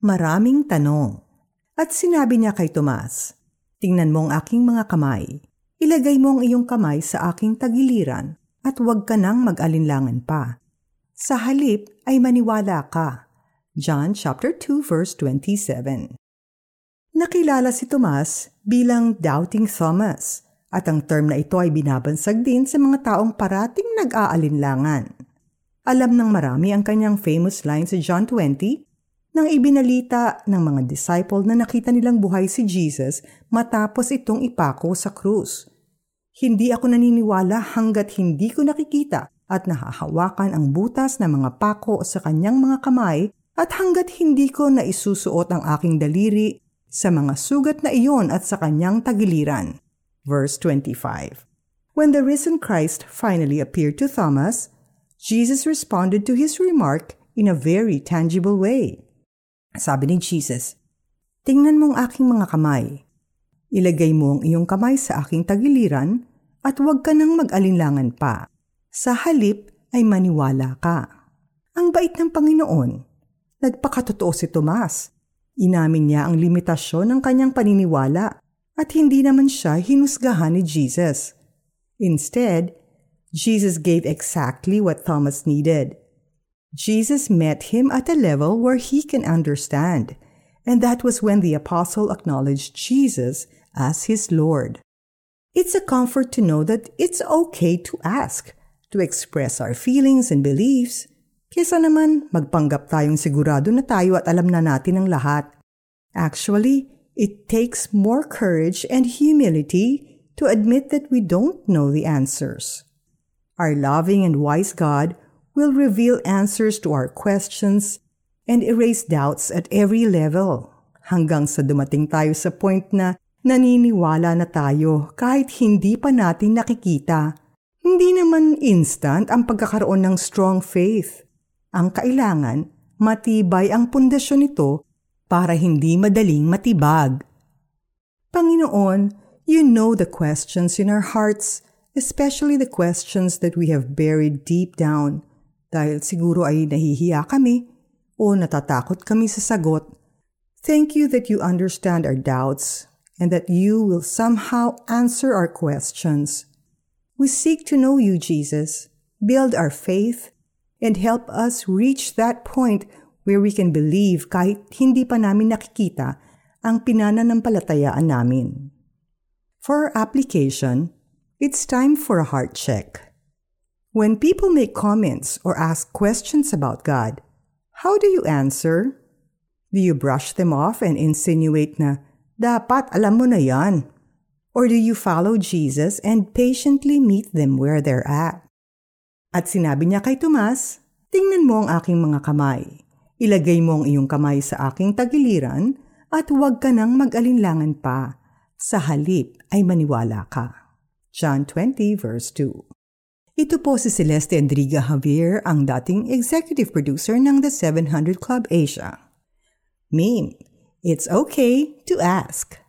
Maraming tanong. At sinabi niya kay Tomas, Tingnan mo ang aking mga kamay. Ilagay mo ang iyong kamay sa aking tagiliran at huwag ka nang mag-alinlangan pa. Sa halip ay maniwala ka. John chapter 2 verse 27. Nakilala si Tomas bilang Doubting Thomas at ang term na ito ay binabansag din sa mga taong parating nag-aalinlangan. Alam ng marami ang kanyang famous line sa John 20 nang ibinalita ng mga disciple na nakita nilang buhay si Jesus matapos itong ipako sa krus. Hindi ako naniniwala hanggat hindi ko nakikita at nahahawakan ang butas ng mga pako sa kanyang mga kamay at hanggat hindi ko na isusuot ang aking daliri sa mga sugat na iyon at sa kanyang tagiliran. Verse 25 When the risen Christ finally appeared to Thomas, Jesus responded to his remark in a very tangible way. Sabi ni Jesus, Tingnan mo ang aking mga kamay. Ilagay mo ang iyong kamay sa aking tagiliran at huwag ka nang mag-alinlangan pa. Sa halip ay maniwala ka. Ang bait ng Panginoon. Nagpakatotoo si Tomas. Inamin niya ang limitasyon ng kanyang paniniwala at hindi naman siya hinusgahan ni Jesus. Instead, Jesus gave exactly what Thomas needed – Jesus met him at a level where he can understand, and that was when the apostle acknowledged Jesus as his Lord. It's a comfort to know that it's okay to ask, to express our feelings and beliefs, kesa naman magpanggap tayong sigurado na tayo at alam na natin ang lahat. Actually, it takes more courage and humility to admit that we don't know the answers. Our loving and wise God will reveal answers to our questions and erase doubts at every level hanggang sa dumating tayo sa point na naniniwala na tayo kahit hindi pa natin nakikita. Hindi naman instant ang pagkakaroon ng strong faith. Ang kailangan, matibay ang pundasyon nito para hindi madaling matibag. Panginoon, you know the questions in our hearts, especially the questions that we have buried deep down dahil siguro ay nahihiya kami o natatakot kami sa sagot. Thank you that you understand our doubts and that you will somehow answer our questions. We seek to know you, Jesus, build our faith, and help us reach that point where we can believe kahit hindi pa namin nakikita ang pinananampalatayaan namin. For our application, it's time for a heart check. When people make comments or ask questions about God, how do you answer? Do you brush them off and insinuate na, dapat alam mo na yan? Or do you follow Jesus and patiently meet them where they're at? At sinabi niya kay Tomas, Tingnan mo ang aking mga kamay. Ilagay mo ang iyong kamay sa aking tagiliran at huwag ka nang mag-alinlangan pa. Sa halip ay maniwala ka. John 20 verse 2 ito po si Celeste Enriga Javier, ang dating executive producer ng The 700 Club Asia. Meme, it's okay to ask.